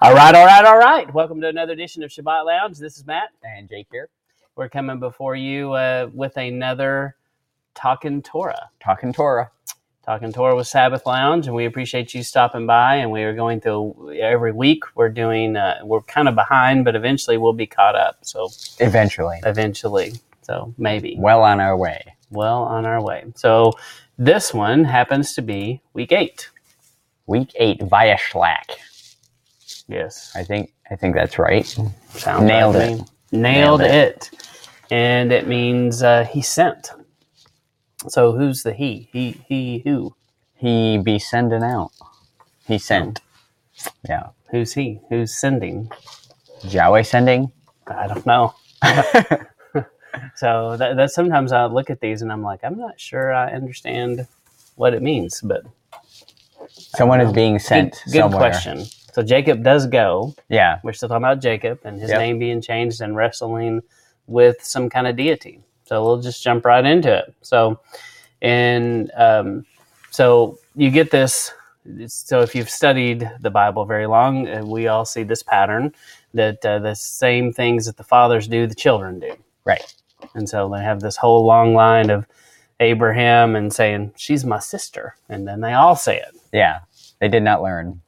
All right, all right, all right. Welcome to another edition of Shabbat Lounge. This is Matt. And Jake here, We're coming before you uh, with another Talking Torah. talking Torah. Talking Torah with Sabbath Lounge, and we appreciate you stopping by. And we are going through every week. We're doing. Uh, we're kind of behind, but eventually we'll be caught up. So Eventually, eventually, so maybe well on our way. well on our way. So this one happens to be week eight. Week eight Vayishlach. Yes, I think I think that's right. Sounds Nailed right it. Nailed, Nailed it. And it means uh, he sent. So who's the he? He, he, who? He be sending out. He sent. Yeah. Who's he? Who's sending? Yahweh sending. I don't know. So that, that sometimes I look at these and I'm like, I'm not sure I understand what it means, but Someone is being good, sent good somewhere. question. So Jacob does go. Yeah. We're still talking about Jacob and his Yep. name being changed and wrestling with some kind of deity. So we'll just jump right into it. So, and um, so you get this. So if you've studied the Bible very long, uh, we all see this pattern that uh, the same things that the fathers do, the children do. Right. And so they have this whole long line of Abraham and saying, "She's my sister," and then they all say it. Yeah. They did not learn.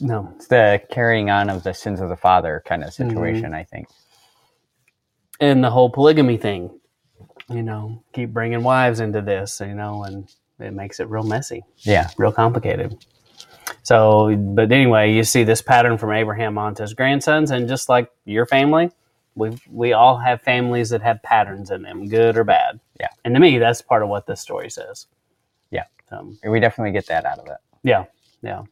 No, It's the carrying on of the sins of the father kind of Mm-hmm. situation. I think. and the whole polygamy thing, you know, keep bringing wives into this, you know, and it makes it real messy, Yeah. real complicated. So, but anyway, you see this pattern from Abraham onto his grandsons, and just like your family, we we all have families that have patterns in them, good or bad. Yeah. And to me, that's part of what this story says. Yeah. Um, We definitely get that out of it. yeah, yeah.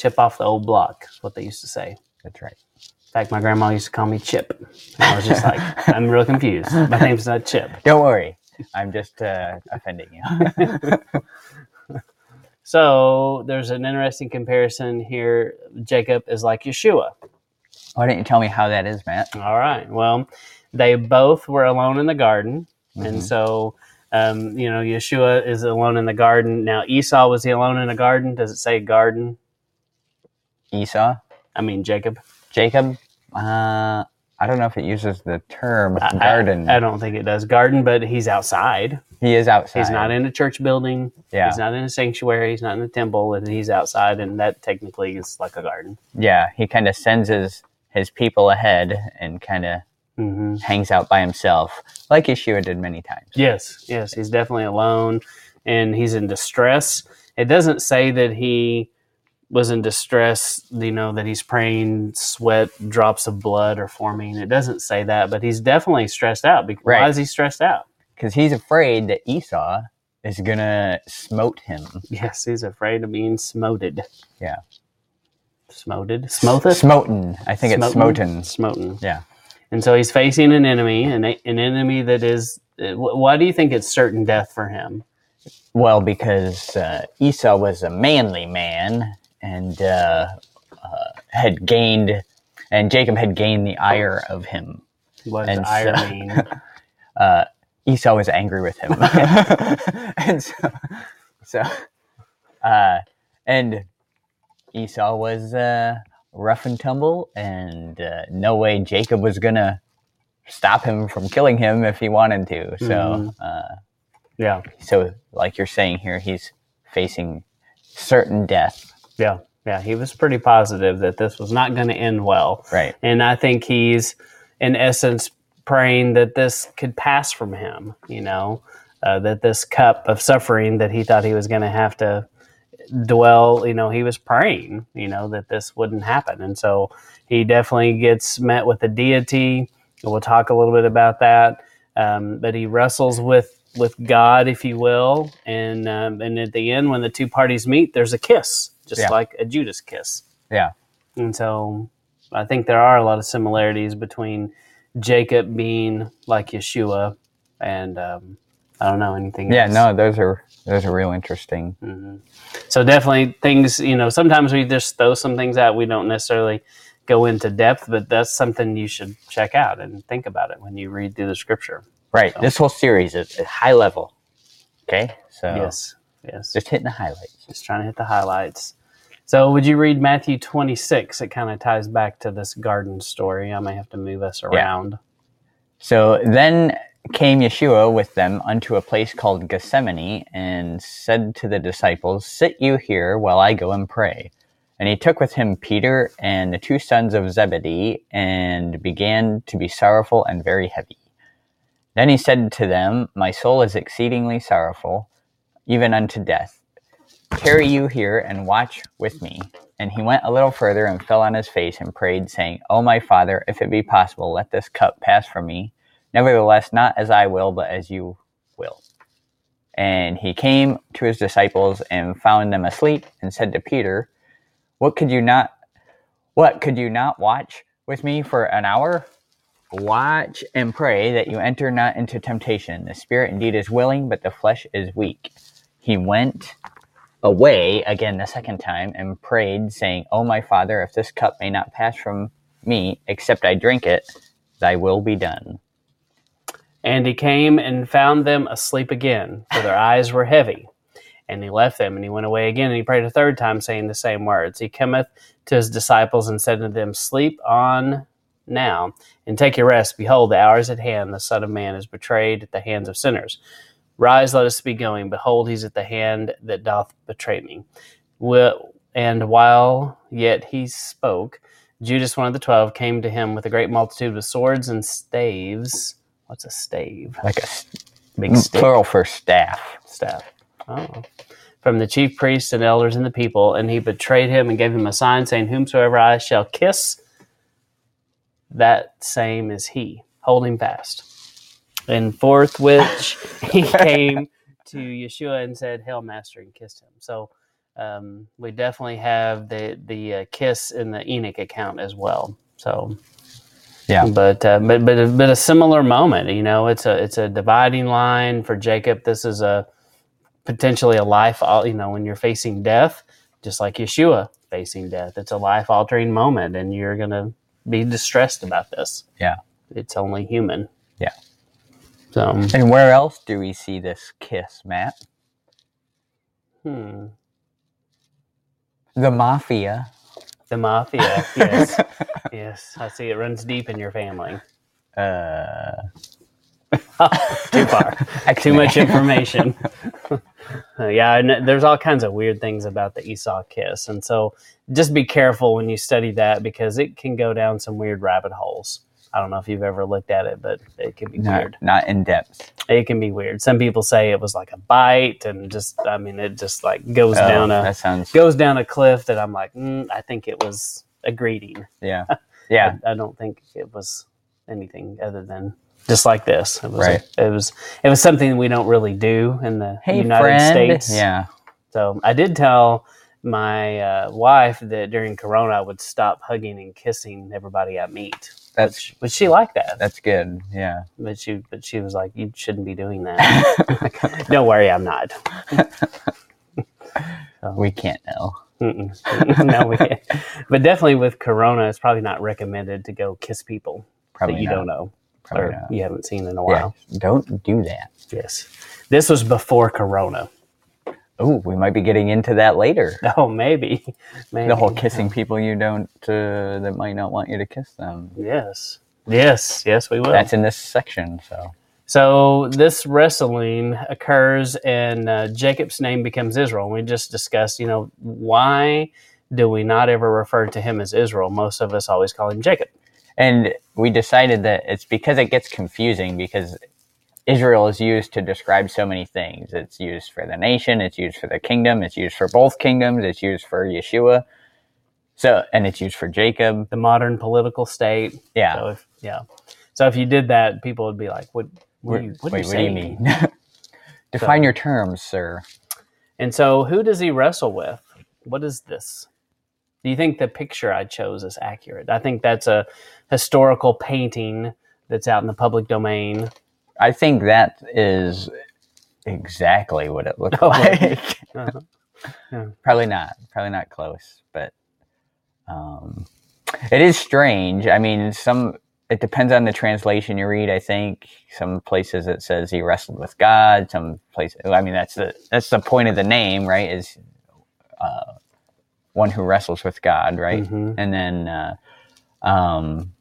Chip off the old block is what they used to say. That's right. In fact, my grandma used to call me Chip. And I was just like, I'm real confused. My name's not Chip. Don't worry. I'm just uh, offending you. So there's an interesting comparison here. Jacob is like Yeshua. Why don't you tell me how that is, Matt? All right. Well, they both were alone in the garden. And Mhm. so, um, you know, Yeshua is alone in the garden. Now, Esau, was he alone in the garden? Does it say garden? Esau, I mean, Jacob. Jacob. Uh, I don't know if it uses the term I- garden. I, I don't think it does garden, but he's outside. he is outside. He's not in a church building. Yeah, He's not in a sanctuary. He's not in a temple. And he's outside. And that technically is like a garden. yeah. He kind of sends his his people ahead and kind of hmm hangs out by himself, like Yeshua did many times. Yes, yes, he's definitely alone and he's in distress. It doesn't say that he was in distress, you know, that he's praying, sweat, drops of blood are forming. It doesn't say that, but he's definitely stressed out. Because Why is he stressed out? because he's afraid that Esau is gonna smote him. Yes, he's afraid of being smoted. Yeah. Smoted? Smoted? Smoten. I think it's smoten. Smoten. Yeah. And so he's facing an enemy, an, an enemy that is. uh, Why do you think it's certain death for him? Well, because uh, Esau was a manly man and uh, uh, had gained, and Jacob had gained the ire of him. What does And ire so- uh, Esau was angry with him, and so, so, uh, and Esau was uh, rough and tumble, and uh, no way Jacob was gonna stop him from killing him if he wanted to. So, Mhm. uh, Yeah. so like you're saying here, he's facing certain death. Yeah, yeah, he was pretty positive that this was not going to end well, Right. and I think he's, in essence, praying that this could pass from him. You know, uh, that this cup of suffering that he thought he was going to have to dwell. You know, he was praying. You know that this wouldn't happen, and so he definitely gets met with the deity. We'll talk a little bit about that, um, but he wrestles with with God, if you will, and um, and at the end, when the two parties meet, there's a kiss, just Yeah. like a Judas kiss. Yeah. And so I think there are a lot of similarities between Jacob being like Yeshua and um, I don't know anything. Yeah. else. No, those are those are real interesting. hmm So definitely things, you know, sometimes we just throw some things out. We don't necessarily go into depth, but that's something you should check out and think about it when you read through the scripture. Right. This whole series is at high level. Okay. So Yes. Yes. just hitting the highlights. Just trying to hit the highlights. So, would you read Matthew 26? It kind of ties back to this garden story. I may have to move us around. Yeah. So then came Yeshua with them unto a place called Gethsemane, and said to the disciples, Sit you here while I go and pray. And he took with him Peter and the two sons of Zebedee, and began to be sorrowful and very heavy. Then he said to them, My soul is exceedingly sorrowful, even unto death. Tarry you here and watch with me. And he went a little further and fell on his face and prayed, saying, O my Father, if it be possible, let this cup pass from me. Nevertheless, not as I will, but as you will. And he came to his disciples and found them asleep, and said to Peter, What could you not what could you not watch with me for an hour? Watch and pray that you enter not into temptation. The spirit indeed is willing, but the flesh is weak. He went away again the second time and prayed, saying, O my Father, if this cup may not pass from me, except I drink it, thy will be done. And he came and found them asleep again, for their eyes were heavy. And he left them, and he went away again, and he prayed a third time, saying the same words. He cometh to his disciples and said to them, Sleep on now, and take your rest. Behold, the hour is at hand. The Son of Man is betrayed at the hands of sinners. Rise, let us be going. Behold, he's at the hand that doth betray me. And while yet he spoke, Judas, one of the twelve, came to him with a great multitude of swords and staves. What's a stave? Like a Big stick. plural for staff. staff. Oh. From the chief priests and elders and the people, and he betrayed him and gave him a sign, saying, Whomsoever I shall kiss, that same is he. Hold him fast. And forthwith he came to Yeshua and said, Hail, Master, and kissed him. So um, we definitely have the, the uh, kiss in the Enoch account as well. So Yeah. but uh, but but a, but a similar moment. You know, it's a it's a dividing line for Jacob. This is a potentially a life. You know, when you're facing death, just like Yeshua facing death, it's a life altering moment, and you're gonna be distressed about this. Yeah. It's only human. Yeah. So And where else do we see this kiss, Matt? hmm, The mafia. the mafia. Yes, yes. I see it runs deep in your family. Uh, Too far. Too much information. Uh, yeah, and there's all kinds of weird things about the Esau kiss, and so just be careful when you study that because it can go down some weird rabbit holes. I don't know if you've ever looked at it, but it can be not, weird. not in depth. It can be weird. Some people say it was like a bite, and just I mean, it just like goes Oh, down a that sounds. goes down a cliff that I'm like, mm, I think it was a greeting. Yeah. Yeah. I, I don't think it was anything other than just like this. It was Right. it was it was something we don't really do in the Hey, United friend. States. Yeah. So I did tell my uh, wife that during Corona I would stop hugging and kissing everybody I meet. That's But she liked that. that's good. Yeah. But she but she was like, you shouldn't be doing that. don't worry, I'm not. we can't know. No, we can't. But definitely with Corona, it's probably not recommended to go kiss people Probably that you not. don't know Probably or not. you haven't seen in a Yeah. while. Don't do that. Yes. This was before Corona. Oh, we might be getting into that later. Oh, maybe. maybe. The whole kissing people you don't uh, that might not want you to kiss them. Yes. Yes. Yes, we will. That's in this section. So so this wrestling occurs and uh, Jacob's name becomes Israel. We just discussed, you know, why do we not ever refer to him as Israel? Most of us always call him Jacob. And we decided that it's because it gets confusing because Israel is used to describe so many things. It's used for the nation, it's used for the kingdom, it's used for both kingdoms, it's used for Yeshua. So and it's used for Jacob. The modern political state. Yeah. So if, yeah. So if you did that, people would be like, what, what, you, what, Wait, what do you mean? Define your terms, sir. And so, who does he wrestle with? What is this? Do you think the picture I chose is accurate? I think that's a historical painting that's out in the public domain. I think that is exactly what it looked Oh, like. Uh-huh. Yeah. Probably not. Probably not close, but um, it is strange. I mean, some it depends on the translation you read. I think some places it says he wrestled with God. Some places, I mean, that's the that's the point of the name, right? Is uh, one who wrestles with God, right? Mhm. And then uh, um,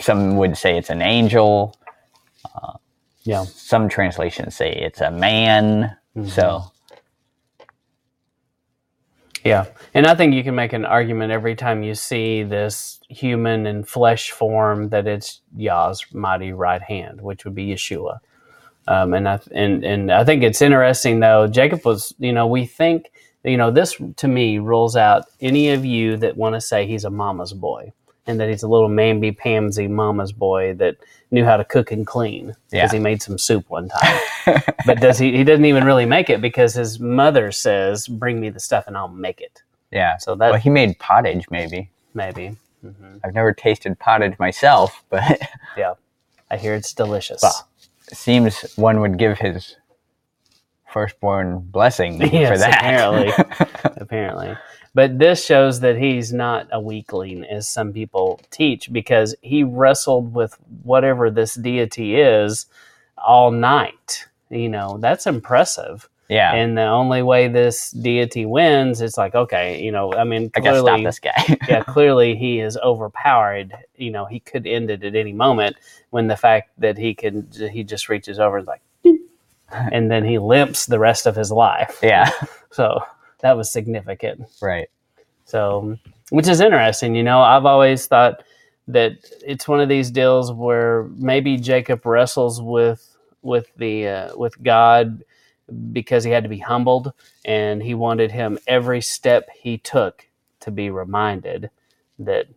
some would say it's an angel. Yeah. Some translations say it's a man. Mm-hmm. So Yeah. And I think you can make an argument every time you see this human in flesh form that it's Yah's mighty right hand, which would be Yeshua. Um, and I and and I think it's interesting though. Jacob was, you know, we think, you know, this to me rules out any of you that want to say he's a mama's boy and that he's a little mamby pamsy mama's boy that knew how to cook and clean because Yeah. he made some soup one time. but does he? He doesn't even really make it because his mother says, "Bring me the stuff and I'll make it." yeah. So that Well, he made pottage, maybe. maybe. hmm I've never tasted pottage myself, but Yeah, I hear it's delicious. Well, it seems one would give his firstborn blessing Yes, for that. apparently. apparently. But this shows that he's not a weakling, as some people teach, because he wrestled with whatever this deity is all night. You know, that's impressive. yeah. And the only way this deity wins, it's like, okay, you know, I mean, I clearly, stop this guy. yeah, clearly he is overpowered. You know, he could end it at any moment. When the fact that he can, he just reaches over and like, and then he limps the rest of his life. yeah. So that was significant. Right. So, which is interesting. You know, I've always thought that it's one of these deals where maybe Jacob wrestles with with the uh, with God because he had to be humbled, and he wanted him every step he took to be reminded that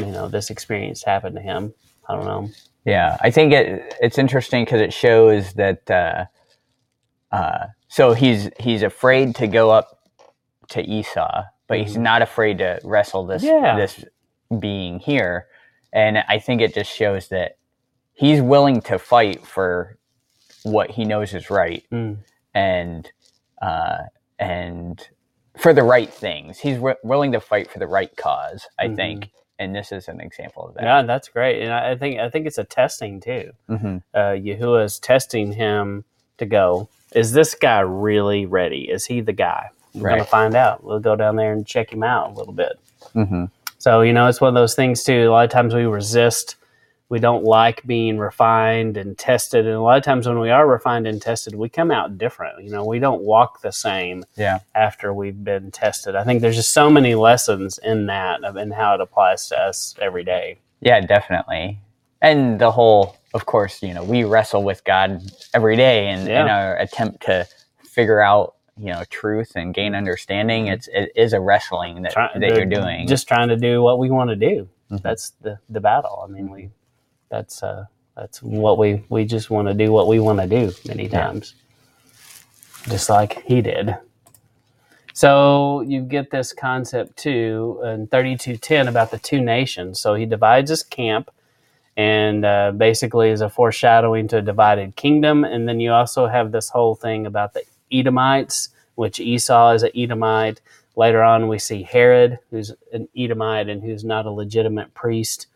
you know this experience happened to him. I don't know. Yeah, I think it it's interesting because it shows that. Uh, uh, so he's he's afraid to go up to Esau, but he's Mhm. not afraid to wrestle this Yeah. this being here, and I think it just shows that he's willing to fight for what he knows is right, Mm. and uh, and for the right things. He's wi- willing to fight for the right cause. I Mhm. think, and this is an example of that. Yeah, that's great, and I think I think it's a testing too. hmm uh, Yahuwah is testing him to go. Is this guy really ready? Is he the guy? We're gonna find out. We'll go down there and check him out a little bit. hmm So you know, it's one of those things too. A lot of times we resist. We don't like being refined and tested, and a lot of times when we are refined and tested, we come out different. You know, we don't walk the same Yeah. after we've been tested. I think there's just so many lessons in that and how it applies to us every day. Yeah, definitely. And the whole, of course, you know, we wrestle with God every day in, in our attempt to figure out, you know, truth and gain understanding. It's it is a wrestling that, Try- that you're doing. Just trying to do what we want to do. Mhm. That's the the battle. I mean, we that's uh that's what we we just want to do what we want to do many Yeah. times, just like he did. So you get this concept too in thirty two ten about the two nations. So he divides his camp. And uh, basically, is a foreshadowing to a divided kingdom. And then you also have this whole thing about the Edomites, which Esau is an Edomite. Later on, we see Herod, who's an Edomite and who's not a legitimate priest,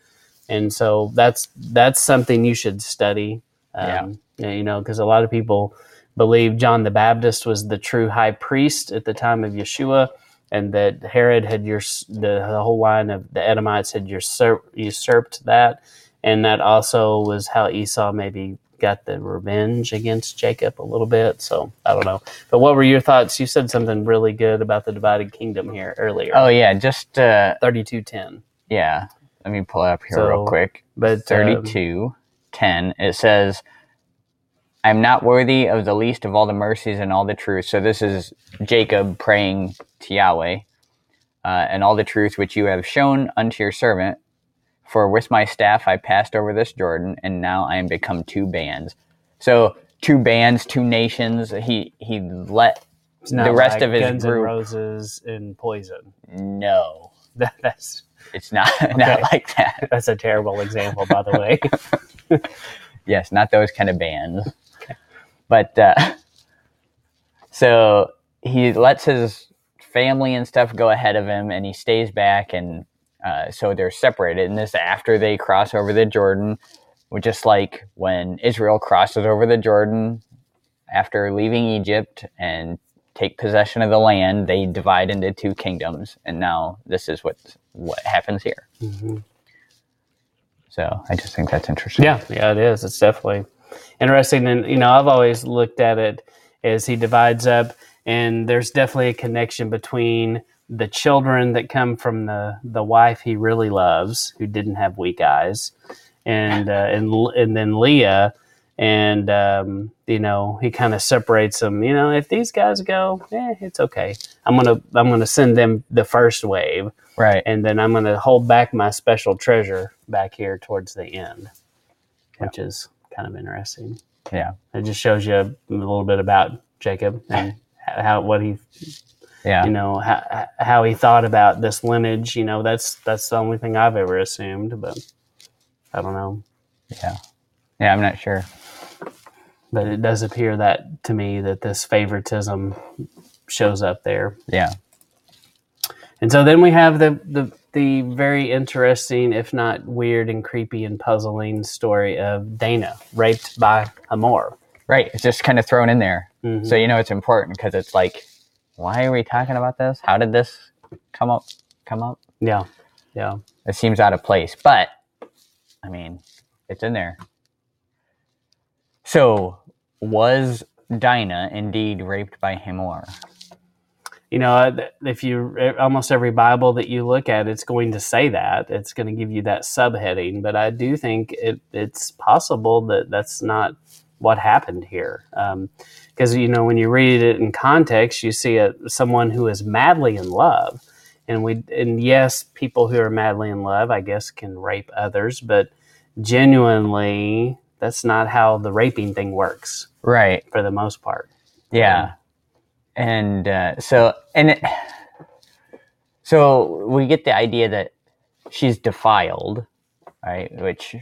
and so that's that's something you should study. Um, yeah. You know, because a lot of people believe John the Baptist was the true high priest at the time of Yeshua, and that Herod had us- the, the whole line of the Edomites had usurped, usurped that, and that also was how Esau maybe got the revenge against Jacob a little bit. So I don't know. But what were your thoughts? You said something really good about the divided kingdom here earlier. oh yeah, just uh, thirty-two ten. yeah. Let me pull it up here So, real quick. But um, 32 10 it says i'm not worthy of the least of all the mercies and all the truth so this is jacob praying to yahweh uh, and all the truth which you have shown unto your servant for with my staff i passed over this jordan and now i am become two bands so two bands two nations he he let the rest like of his Guns group- Roses and Poison. no That, that's it's not Okay. not like that that's a terrible example, by the way. Yes, not those kind of bands. But uh, so he lets his family and stuff go ahead of him, and he stays back, and uh, so they're separated. And this after they cross over the Jordan, which just like when Israel crosses over the Jordan after leaving Egypt and take possession of the land. They divide into two kingdoms, and now this is what what happens here. Mhm. So I just think that's interesting. Yeah, yeah, it is. It's definitely interesting. And, you know, I've always looked at it as he divides up, and there's definitely a connection between the children that come from the, the wife he really loves, who didn't have weak eyes, and, uh, and, and then Leah. And, um, you know, he kind of separates them. You know, if these guys go, eh, it's okay. I'm going to, I'm going to send them the first wave Right. and then I'm going to hold back my special treasure back here towards the end, which is kind of interesting. Yeah. It just shows you a little bit about Jacob and how what he, Yeah. you know, how, how he thought about this lineage. You know, that's that's the only thing I've ever assumed, but I don't know. Yeah. Yeah. I'm not sure. But it does appear that to me that this favoritism shows up there. Yeah. And so then we have the, the the very interesting, if not weird and creepy and puzzling story of Dana raped by Hamor. Right. It's just kind of thrown in there. Mhm. So you know it's important because it's like, why are we talking about this? How did this come up? Come up? Yeah, yeah, It seems out of place, but I mean, it's in there. So was Dinah indeed raped by Hamor? you know, uh, if you almost every Bible that you look at, it's going to say that. It's going to give you that subheading. But I do think it, it's possible that that's not what happened here, because you know when you read it in context, you see a someone who is madly in love, and we and yes, people who are madly in love, I guess, can rape others, but genuinely, that's not how the raping thing works Right. for the most part. Yeah. And uh, so, and it, so we get the idea that she's defiled, right? Which,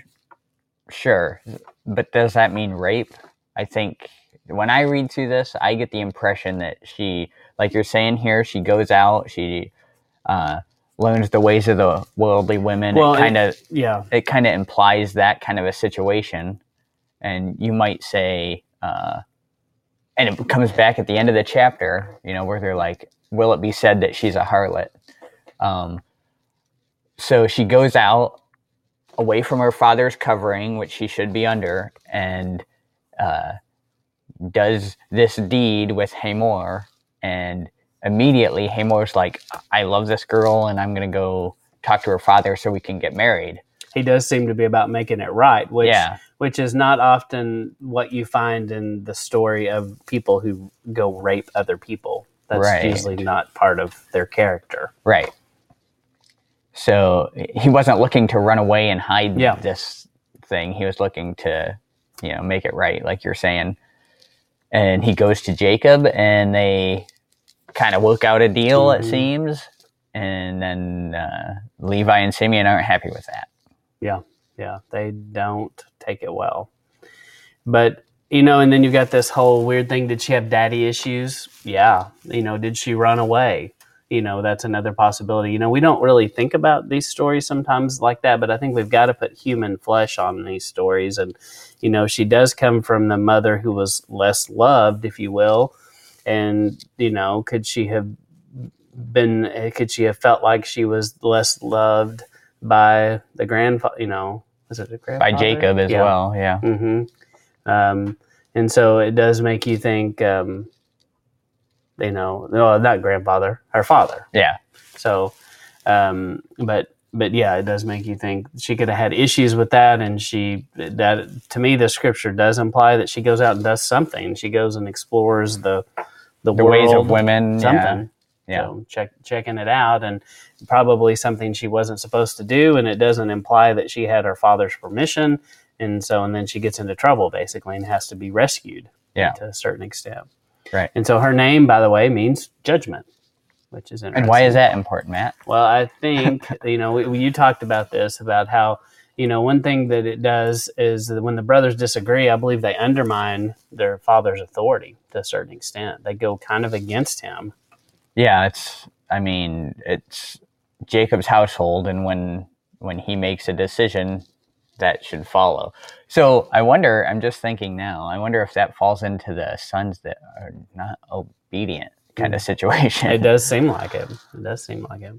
sure, but does that mean rape? I think when I read through this, I get the impression that she, like you're saying here, she goes out, she uh, learns the ways of the worldly women. Well, it kind of Yeah, it kind of implies that kind of a situation. And you might say uh, and it comes back at the end of the chapter you know where they're like will it be said that she's a harlot? Um, so she goes out away from her father's covering which she should be under and uh, does this deed with hamor and immediately hamor's like i love this girl and i'm going to go talk to her father so we can get married he does seem to be about making it right, which yeah which is not often what you find in the story of people who go rape other people. That's Right. usually not part of their character. Right. So he wasn't looking to run away and hide Yeah. this thing. He was looking to, you know, make it right, like you're saying. And he goes to Jacob, and they kind of work out a deal. It Mhm. seems. And then uh, Levi and Simeon aren't happy with that. Yeah, yeah, they don't take it well. But you know, and then you've got this whole weird thing. Did she have daddy issues? Yeah. You know, did she run away? You know, that's another possibility. You know, we don't really think about these stories sometimes like that, but I think we've got to put human flesh on these stories. And, you know, she does come from the mother who was less loved, if you will. And, you know, could she have been, could she have felt like she was less loved by the grandfather, you know, was it a By? Jacob as Yeah. well. Yeah. mm-hmm. Um, and so it does make you think, um, you know, no, not grandfather, her father. Yeah. So, um, but but yeah, it does make you think she could have had issues with that, and she that to me the scripture does imply that she goes out and does something. She goes and explores the the, The world, ways of women. something. Yeah. So check checking it out, and probably something she wasn't supposed to do, and it doesn't imply that she had her father's permission, and so and then she gets into trouble basically and has to be rescued. Yeah. to a certain extent. Right. And so her name, by the way, means judgment, which is interesting. And why is that important, Matt? Well, I think you know we, you talked about this about how you know one thing that it does is that when the brothers disagree, I believe they undermine their father's authority to a certain extent. They go kind of against him. Yeah, it's. I mean, it's Jacob's household, and when when he makes a decision, that should follow. So I wonder. I'm just thinking now. I wonder if that falls into the sons that are not obedient kind of hmm. situation. It does seem like it. It does seem like it.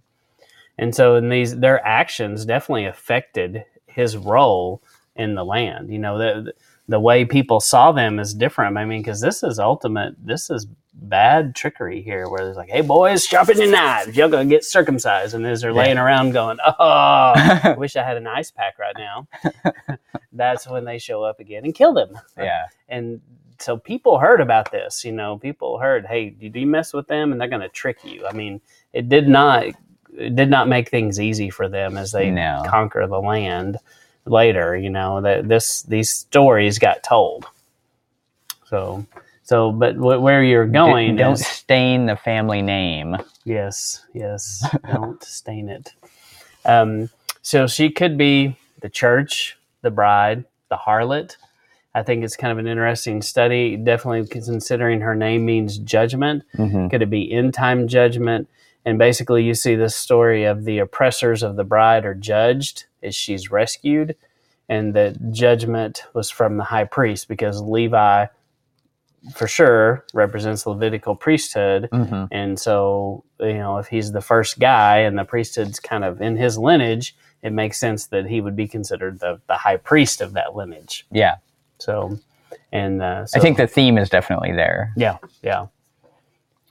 And so, in these, their actions definitely affected his role in the land. You know, the the way people saw them is different. I mean, because this is ultimate. This is bad trickery here, where it's like, "Hey, boys, sharpen your knives. You're gonna get circumcised," and as they're laying around going, "Oh, I wish I had an ice pack right now." That's when they show up again and kill them yeah, and so people heard about this you know people heard hey did you mess with them and they're going to trick you i mean it did not it did not make things easy for them as they No. conquer the land later you know that this these stories got told so so but wh- where you're going don't is stain the family name. Yes, yes. Don't stain it. Um, so she could be the church, the bride, the harlot. I think it's kind of an interesting study. Definitely considering her name means judgment. hmm Could it be end time judgment? And basically, you see this story of the oppressors of the bride are judged as she's rescued, and that judgment was from the high priest because Levi, for sure, represents the Levitical priesthood. hmm And so, you know, if he's the first guy and the priesthood's kind of in his lineage, it makes sense that he would be considered the, the high priest of that lineage. Yeah, So, and uh, so, I think the theme is definitely there. yeah, yeah.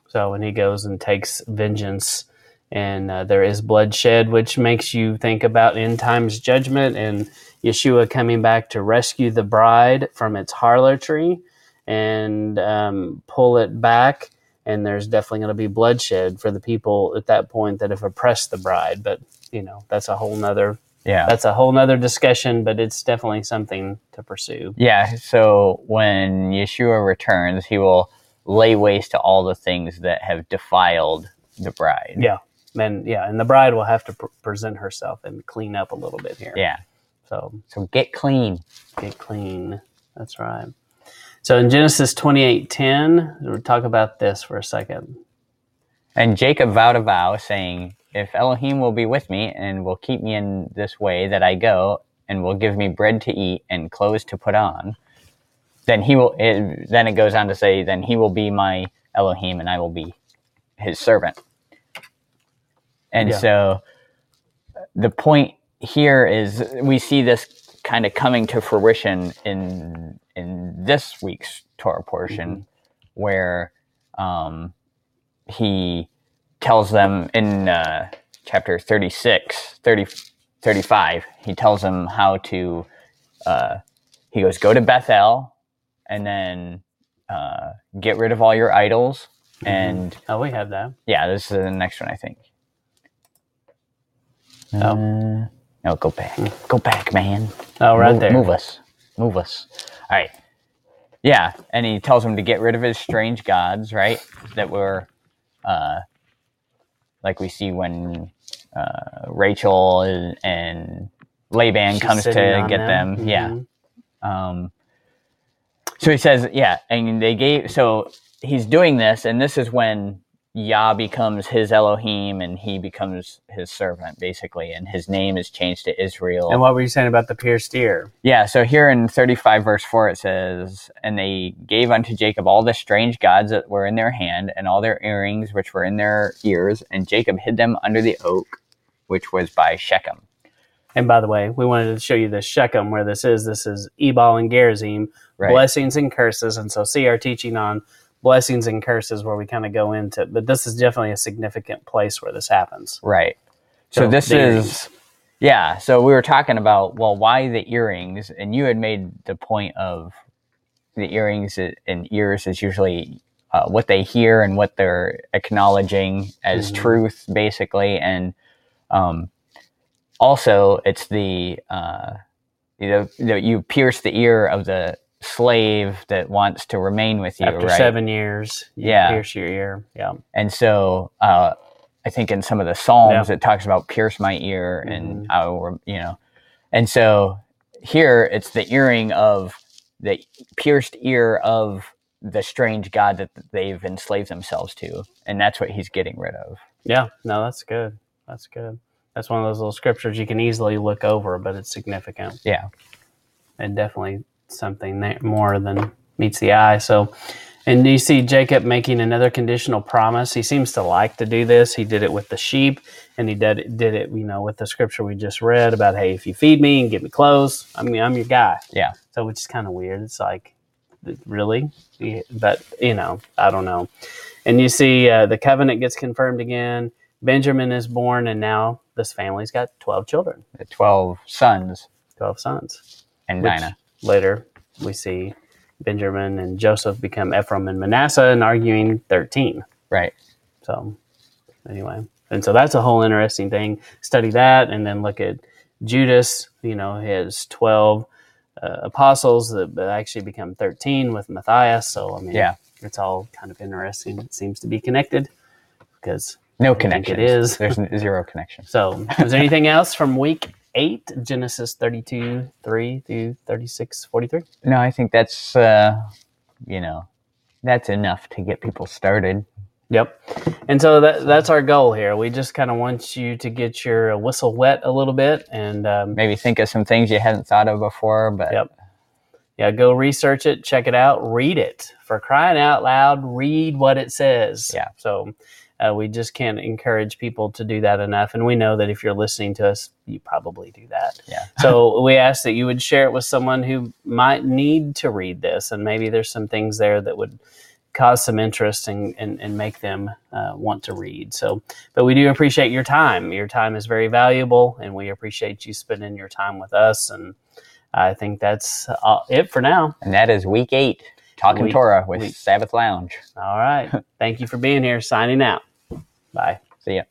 So when he goes and takes vengeance, and uh, there is bloodshed, which makes you think about end times judgment and Yeshua coming back to rescue the bride from its harlotry and um, pull it back. And there's definitely going to be bloodshed for the people at that point that have oppressed the bride. But you know that's a whole nother Yeah. that's a whole nother discussion. But it's definitely something to pursue. Yeah, so when Yeshua returns, he will lay waste to all the things that have defiled the bride. Yeah. And yeah, and the bride will have to pr- present herself and clean up a little bit here. Yeah. So So get clean. get clean. That's right. So in Genesis twenty eight ten, we'll talk about this for a second. And Jacob vowed a vow, saying, If Elohim will be with me and will keep me in this way that I go, and will give me bread to eat and clothes to put on, then he will. It, then it goes on to say, Then he will be my Elohim, and I will be his servant. And Yeah. so, the point here is we see this kind of coming to fruition in in this week's Torah portion, where um, he tells them in uh, chapter 36 30, 35 he tells them how to uh, he goes go to bethel and then uh, get rid of all your idols and Oh, we have that. yeah this is the next one i think Oh. Uh, no go back go back man Oh, right move, there. Move us. Move us. All right. Yeah, and he tells him to get rid of his strange gods, right? That were, uh, like we see when uh, Rachel and, and Laban She's comes to get them. Yeah. Mhm. Um, so he says, yeah, and they gave. So he's doing this, and this is when Yah becomes his Elohim, and he becomes his servant, basically, and his name is changed to Israel. And what were you saying about the pierced ear? Yeah, so here in 35 verse 4 it says, And they gave unto Jacob all the strange gods that were in their hand, and all their earrings which were in their ears, and Jacob hid them under the oak, which was by Shechem. And by the way, we wanted to show you the Shechem where this is. This is Ebal and Gerizim, Right. blessings and curses. And so see our teaching on blessings and curses where we kind of go into but this is definitely a significant place where this happens. Right. So, this is yeah, so we were talking about well why the earrings and you had made the point of the earrings and ears is usually uh, what they hear and what they're acknowledging as Mhm. truth basically and um, also it's the uh, you know you pierce the ear of the slave that wants to remain with you after right seven years, you Yeah. pierce your ear. Yeah. and so uh, I think in some of the Psalms it talks about pierce my ear and Mhm. I will, you know, and so here it's the earring of the pierced ear of the strange god that they've enslaved themselves to, and that's what he's getting rid of. Yeah. No, that's good. That's good. That's one of those little scriptures you can easily look over, but it's significant. Yeah. and definitely something that more than meets the eye. So, And you see Jacob making another conditional promise. He seems to like to do this. He did it with the sheep, and he did did it, you know, with the scripture we just read about, hey, if you feed me and give me clothes, I mean, I'm your guy. Yeah. So which is kind of weird. It's like, really, but you know, I don't know. And you see uh, the covenant gets confirmed again. Benjamin is born, and now this family's got twelve children, 12 sons twelve sons. and Dinah. later we see Benjamin and Joseph become Ephraim and Manasseh and arguing 13. Right. So, anyway, and so that's a whole interesting thing. Study that and then look at Judas, you know, his 12 uh, apostles that that actually become 13 with Matthias. So, I mean, Yeah. it's all kind of interesting. It seems to be connected because No connection. it is. There's zero connection. so, is there anything else from week eight, Genesis 32, 3 through 36, 43? No, I think that's, uh, you know, that's enough to get people started. Yep. And so that, that's our goal here. We just kind of want you to get your whistle wet a little bit and, um, Maybe think of some things you hadn't thought of before, but Yep. yeah, go research it, check it out, read it. For crying out loud, read what it says. Yeah. So uh, we just can't encourage people to do that enough. And we know that if you're listening to us, you probably do that. Yeah. so we ask that you would share it with someone who might need to read this. And maybe there's some things there that would cause some interest and, and, and make them uh, want to read. So, but we do appreciate your time. Your time is very valuable, and we appreciate you spending your time with us. And I think that's uh, it for now. and that is week eight, Talking Week- Torah with week- Sabbath Lounge. All right. Thank you for being here. Signing out. Bye. See ya.